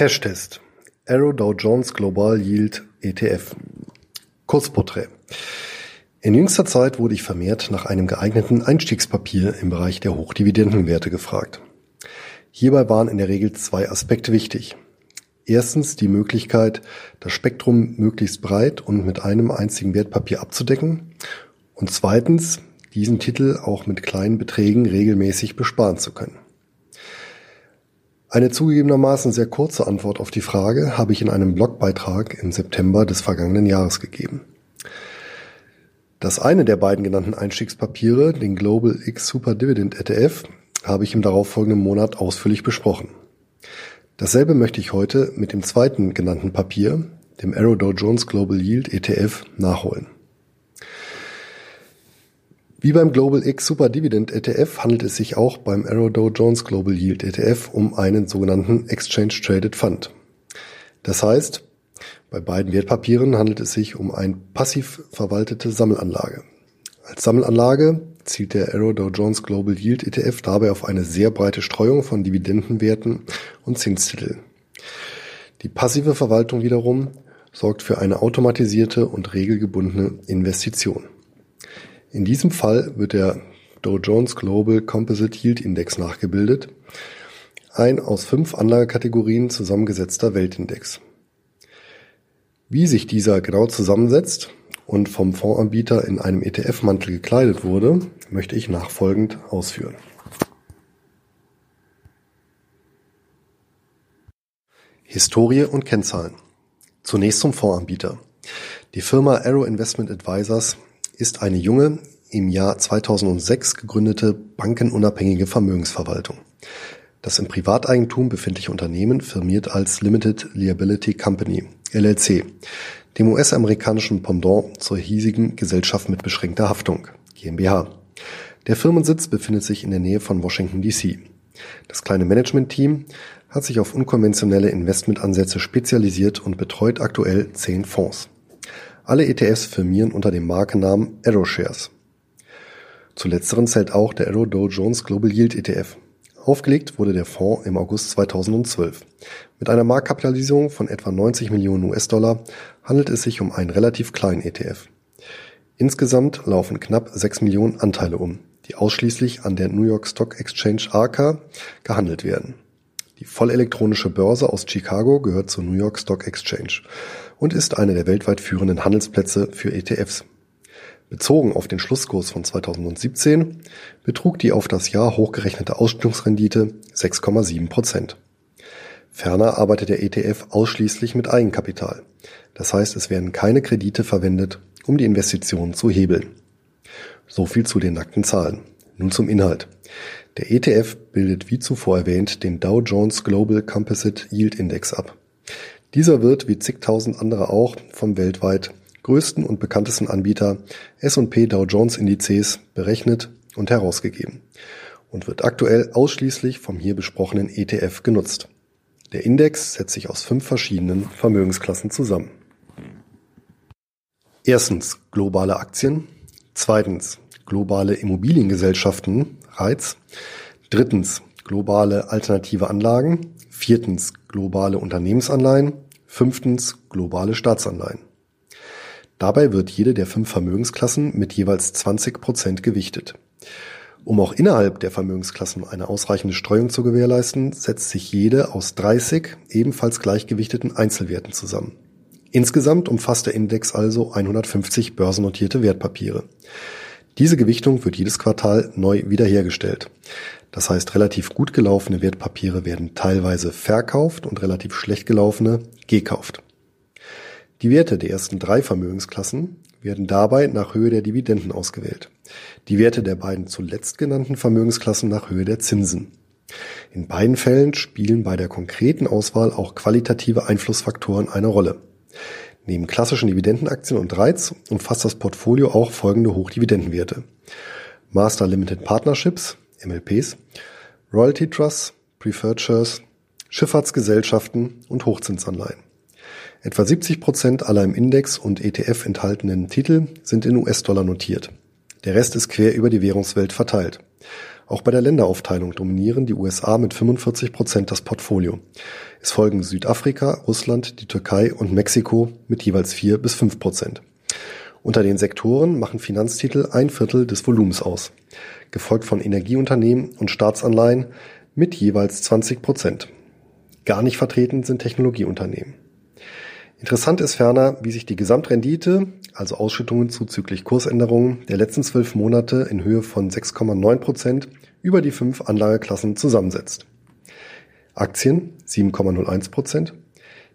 Cash-Test. Arrow Dow Jones Global Yield ETF. Kurzporträt. In jüngster Zeit wurde ich vermehrt nach einem geeigneten Einstiegspapier im Bereich der Hochdividendenwerte gefragt. Hierbei waren in der Regel zwei Aspekte wichtig. Erstens die Möglichkeit, das Spektrum möglichst breit und mit einem einzigen Wertpapier abzudecken. Und zweitens, diesen Titel auch mit kleinen Beträgen regelmäßig besparen zu können. Eine zugegebenermaßen sehr kurze Antwort auf die Frage habe ich in einem Blogbeitrag im September des vergangenen Jahres gegeben. Das eine der beiden genannten Einstiegspapiere, den Global X Super Dividend ETF, habe ich im darauffolgenden Monat ausführlich besprochen. Dasselbe möchte ich heute mit dem zweiten genannten Papier, dem Arrow Dow Jones Global Yield ETF, nachholen. Wie beim Global X Super Dividend ETF handelt es sich auch beim Arrow Dow Jones Global Yield ETF um einen sogenannten Exchange Traded Fund. Das heißt, bei beiden Wertpapieren handelt es sich um eine passiv verwaltete Sammelanlage. Als Sammelanlage zielt der Arrow Dow Jones Global Yield ETF dabei auf eine sehr breite Streuung von Dividendenwerten und Zinstiteln. Die passive Verwaltung wiederum sorgt für eine automatisierte und regelgebundene Investition. In diesem Fall wird der Dow Jones Global Composite Yield Index nachgebildet, ein aus fünf Anlagekategorien zusammengesetzter Weltindex. Wie sich dieser genau zusammensetzt und vom Fondsanbieter in einem ETF-Mantel gekleidet wurde, möchte ich nachfolgend ausführen. Historie und Kennzahlen. Zunächst zum Fondsanbieter. Die Firma Arrow Investment Advisors ist eine junge, im Jahr 2006 gegründete bankenunabhängige Vermögensverwaltung. Das im Privateigentum befindliche Unternehmen firmiert als Limited Liability Company (LLC), dem US-amerikanischen Pendant zur hiesigen Gesellschaft mit beschränkter Haftung GmbH. Der Firmensitz befindet sich in der Nähe von Washington D.C. Das kleine Managementteam hat sich auf unkonventionelle Investmentansätze spezialisiert und betreut aktuell zehn Fonds. Alle ETFs firmieren unter dem Markennamen ArrowShares. Zu letzteren zählt auch der Arrow Dow Jones Global Yield ETF. Aufgelegt wurde der Fonds im August 2012. Mit einer Marktkapitalisierung von etwa 90 Millionen US-Dollar handelt es sich um einen relativ kleinen ETF. Insgesamt laufen knapp 6 Millionen Anteile um, die ausschließlich an der New York Stock Exchange ARCA gehandelt werden. Die vollelektronische Börse aus Chicago gehört zur New York Stock Exchange und ist einer der weltweit führenden Handelsplätze für ETFs. Bezogen auf den Schlusskurs von 2017 betrug die auf das Jahr hochgerechnete Ausschüttungsrendite 6,7 Prozent. Ferner arbeitet der ETF ausschließlich mit Eigenkapital. Das heißt, es werden keine Kredite verwendet, um die Investitionen zu hebeln. So viel zu den nackten Zahlen. Nun zum Inhalt. Der ETF bildet wie zuvor erwähnt den Dow Jones Global Composite Yield Index ab. Dieser wird wie zigtausend andere auch vom weltweit größten und bekanntesten Anbieter S&P Dow Jones Indizes berechnet und herausgegeben und wird aktuell ausschließlich vom hier besprochenen ETF genutzt. Der Index setzt sich aus fünf verschiedenen Vermögensklassen zusammen. Erstens globale Aktien, zweitens globale Immobiliengesellschaften, REITs, drittens globale alternative Anlagen, viertens globale Unternehmensanleihen, fünftens globale Staatsanleihen. Dabei wird jede der fünf Vermögensklassen mit jeweils 20 Prozent gewichtet. Um auch innerhalb der Vermögensklassen eine ausreichende Streuung zu gewährleisten, setzt sich jede aus 30 ebenfalls gleichgewichteten Einzelwerten zusammen. Insgesamt umfasst der Index also 150 börsennotierte Wertpapiere. Diese Gewichtung wird jedes Quartal neu wiederhergestellt. Das heißt, relativ gut gelaufene Wertpapiere werden teilweise verkauft und relativ schlecht gelaufene gekauft. Die Werte der ersten drei Vermögensklassen werden dabei nach Höhe der Dividenden ausgewählt, die Werte der beiden zuletzt genannten Vermögensklassen nach Höhe der Zinsen. In beiden Fällen spielen bei der konkreten Auswahl auch qualitative Einflussfaktoren eine Rolle. Neben klassischen Dividendenaktien und REITs umfasst das Portfolio auch folgende Hochdividendenwerte. Master Limited Partnerships, MLPs, Royalty Trusts, Preferred Shares, Schifffahrtsgesellschaften und Hochzinsanleihen. Etwa 70 Prozent aller im Index und ETF enthaltenen Titel sind in US-Dollar notiert. Der Rest ist quer über die Währungswelt verteilt. Auch bei der Länderaufteilung dominieren die USA mit 45 Prozent das Portfolio. Es folgen Südafrika, Russland, die Türkei und Mexiko mit jeweils vier bis fünf Prozent. Unter den Sektoren machen Finanztitel ein Viertel des Volumens aus, gefolgt von Energieunternehmen und Staatsanleihen mit jeweils 20 Prozent. Gar nicht vertreten sind Technologieunternehmen. Interessant ist ferner, wie sich die Gesamtrendite, also Ausschüttungen zuzüglich Kursänderungen, der letzten zwölf Monate in Höhe von 6,9 Prozent über die fünf Anlageklassen zusammensetzt. Aktien 7,01 Prozent,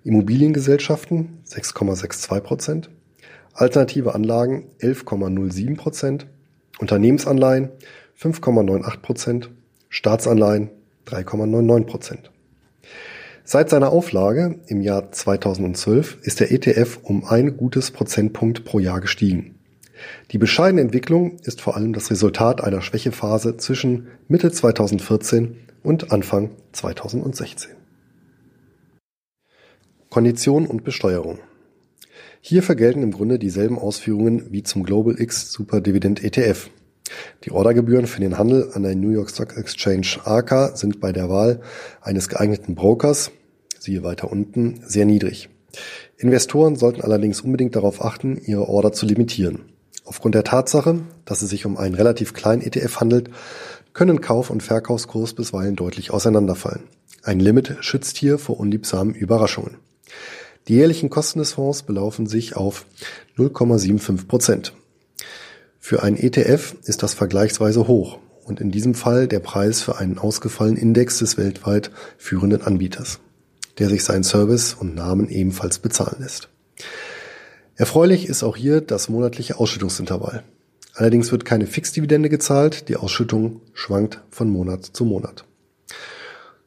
Immobiliengesellschaften 6,62 Prozent, alternative Anlagen 11,07 Prozent, Unternehmensanleihen 5,98 Prozent, Staatsanleihen 3,99 Prozent. Seit seiner Auflage im Jahr 2012 ist der ETF um ein gutes Prozentpunkt pro Jahr gestiegen. Die bescheidene Entwicklung ist vor allem das Resultat einer Schwächephase zwischen Mitte 2014 und Anfang 2016. Kondition und Besteuerung. Hierfür gelten im Grunde dieselben Ausführungen wie zum Global X Super Dividend ETF. Die Ordergebühren für den Handel an der New York Stock Exchange ARCA sind bei der Wahl eines geeigneten Brokers, siehe weiter unten, sehr niedrig. Investoren sollten allerdings unbedingt darauf achten, ihre Order zu limitieren. Aufgrund der Tatsache, dass es sich um einen relativ kleinen ETF handelt, können Kauf- und Verkaufskurs bisweilen deutlich auseinanderfallen. Ein Limit schützt hier vor unliebsamen Überraschungen. Die jährlichen Kosten des Fonds belaufen sich auf 0,75 Prozent. Für einen ETF ist das vergleichsweise hoch und in diesem Fall der Preis für einen ausgefallenen Index des weltweit führenden Anbieters, der sich seinen Service und Namen ebenfalls bezahlen lässt. Erfreulich ist auch hier das monatliche Ausschüttungsintervall. Allerdings wird keine Fixdividende gezahlt, die Ausschüttung schwankt von Monat zu Monat.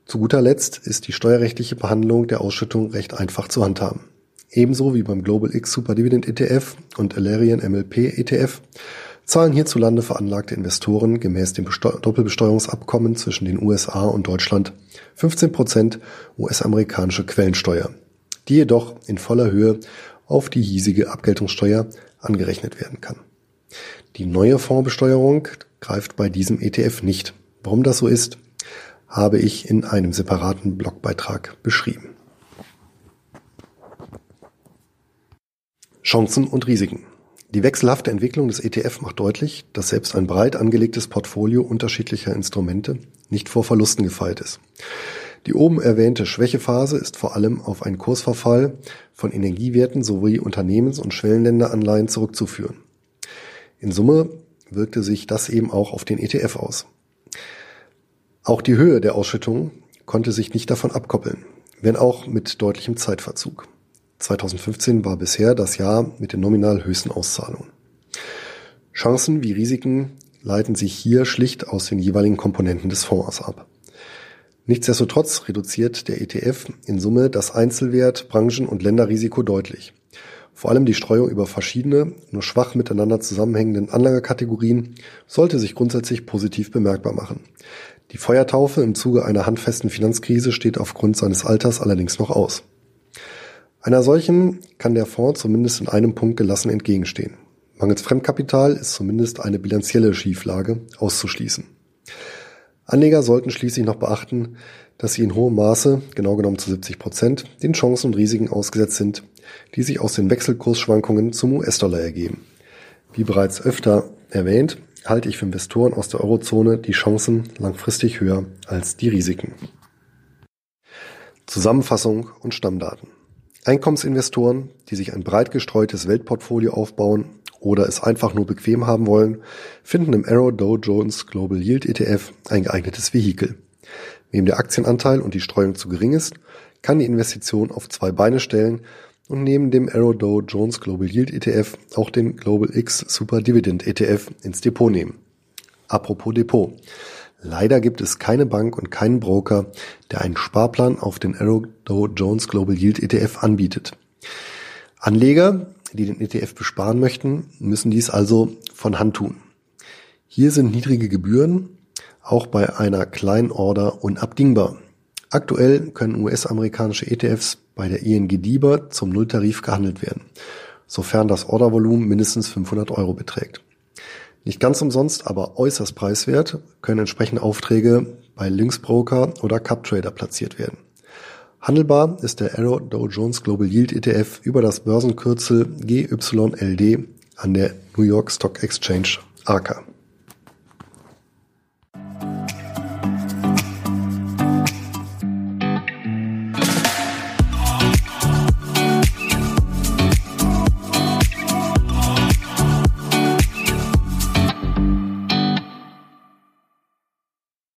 Zu guter Letzt ist die steuerrechtliche Behandlung der Ausschüttung recht einfach zu handhaben. Ebenso wie beim Global X Super Dividend ETF und Alerian MLP ETF zahlen hierzulande veranlagte Investoren gemäß dem Doppelbesteuerungsabkommen zwischen den USA und Deutschland 15% US-amerikanische Quellensteuer, die jedoch in voller Höhe auf die hiesige Abgeltungssteuer angerechnet werden kann. Die neue Fondsbesteuerung greift bei diesem ETF nicht. Warum das so ist, habe ich in einem separaten Blogbeitrag beschrieben. Chancen und Risiken. Die wechselhafte Entwicklung des ETF macht deutlich, dass selbst ein breit angelegtes Portfolio unterschiedlicher Instrumente nicht vor Verlusten gefeit ist. Die oben erwähnte Schwächephase ist vor allem auf einen Kursverfall von Energiewerten sowie Unternehmens- und Schwellenländeranleihen zurückzuführen. In Summe wirkte sich das eben auch auf den ETF aus. Auch die Höhe der Ausschüttung konnte sich nicht davon abkoppeln, wenn auch mit deutlichem Zeitverzug. 2015 war bisher das Jahr mit den nominal höchsten Auszahlungen. Chancen wie Risiken leiten sich hier schlicht aus den jeweiligen Komponenten des Fonds ab. Nichtsdestotrotz reduziert der ETF in Summe das Einzelwert, Branchen- und Länderrisiko deutlich. Vor allem die Streuung über verschiedene, nur schwach miteinander zusammenhängenden Anlagekategorien sollte sich grundsätzlich positiv bemerkbar machen. Die Feuertaufe im Zuge einer handfesten Finanzkrise steht aufgrund seines Alters allerdings noch aus. Einer solchen kann der Fonds zumindest in einem Punkt gelassen entgegenstehen. Mangels Fremdkapital ist zumindest eine bilanzielle Schieflage auszuschließen. Anleger sollten schließlich noch beachten, dass sie in hohem Maße, genau genommen zu 70 Prozent, den Chancen und Risiken ausgesetzt sind, die sich aus den Wechselkursschwankungen zum US-Dollar ergeben. Wie bereits öfter erwähnt, halte ich für Investoren aus der Eurozone die Chancen langfristig höher als die Risiken. Zusammenfassung und Stammdaten. Einkommensinvestoren, die sich ein breit gestreutes Weltportfolio aufbauen oder es einfach nur bequem haben wollen, finden im Arrow Dow Jones Global Yield ETF ein geeignetes Vehikel. Wem der Aktienanteil und die Streuung zu gering ist, kann die Investition auf zwei Beine stellen und neben dem Arrow Dow Jones Global Yield ETF auch den Global X Super Dividend ETF ins Depot nehmen. Apropos Depot. Leider gibt es keine Bank und keinen Broker, der einen Sparplan auf den Arrow Dow Jones Global Yield ETF anbietet. Anleger, die den ETF besparen möchten, müssen dies also von Hand tun. Hier sind niedrige Gebühren auch bei einer kleinen Order unabdingbar. Aktuell können US-amerikanische ETFs bei der ING DIBA zum Nulltarif gehandelt werden, sofern das Ordervolumen mindestens 500 Euro beträgt. Nicht ganz umsonst, aber äußerst preiswert, können entsprechende Aufträge bei Linksbroker oder CupTrader platziert werden. Handelbar ist der Arrow Dow Jones Global Yield ETF über das Börsenkürzel GYLD an der New York Stock Exchange ARCA.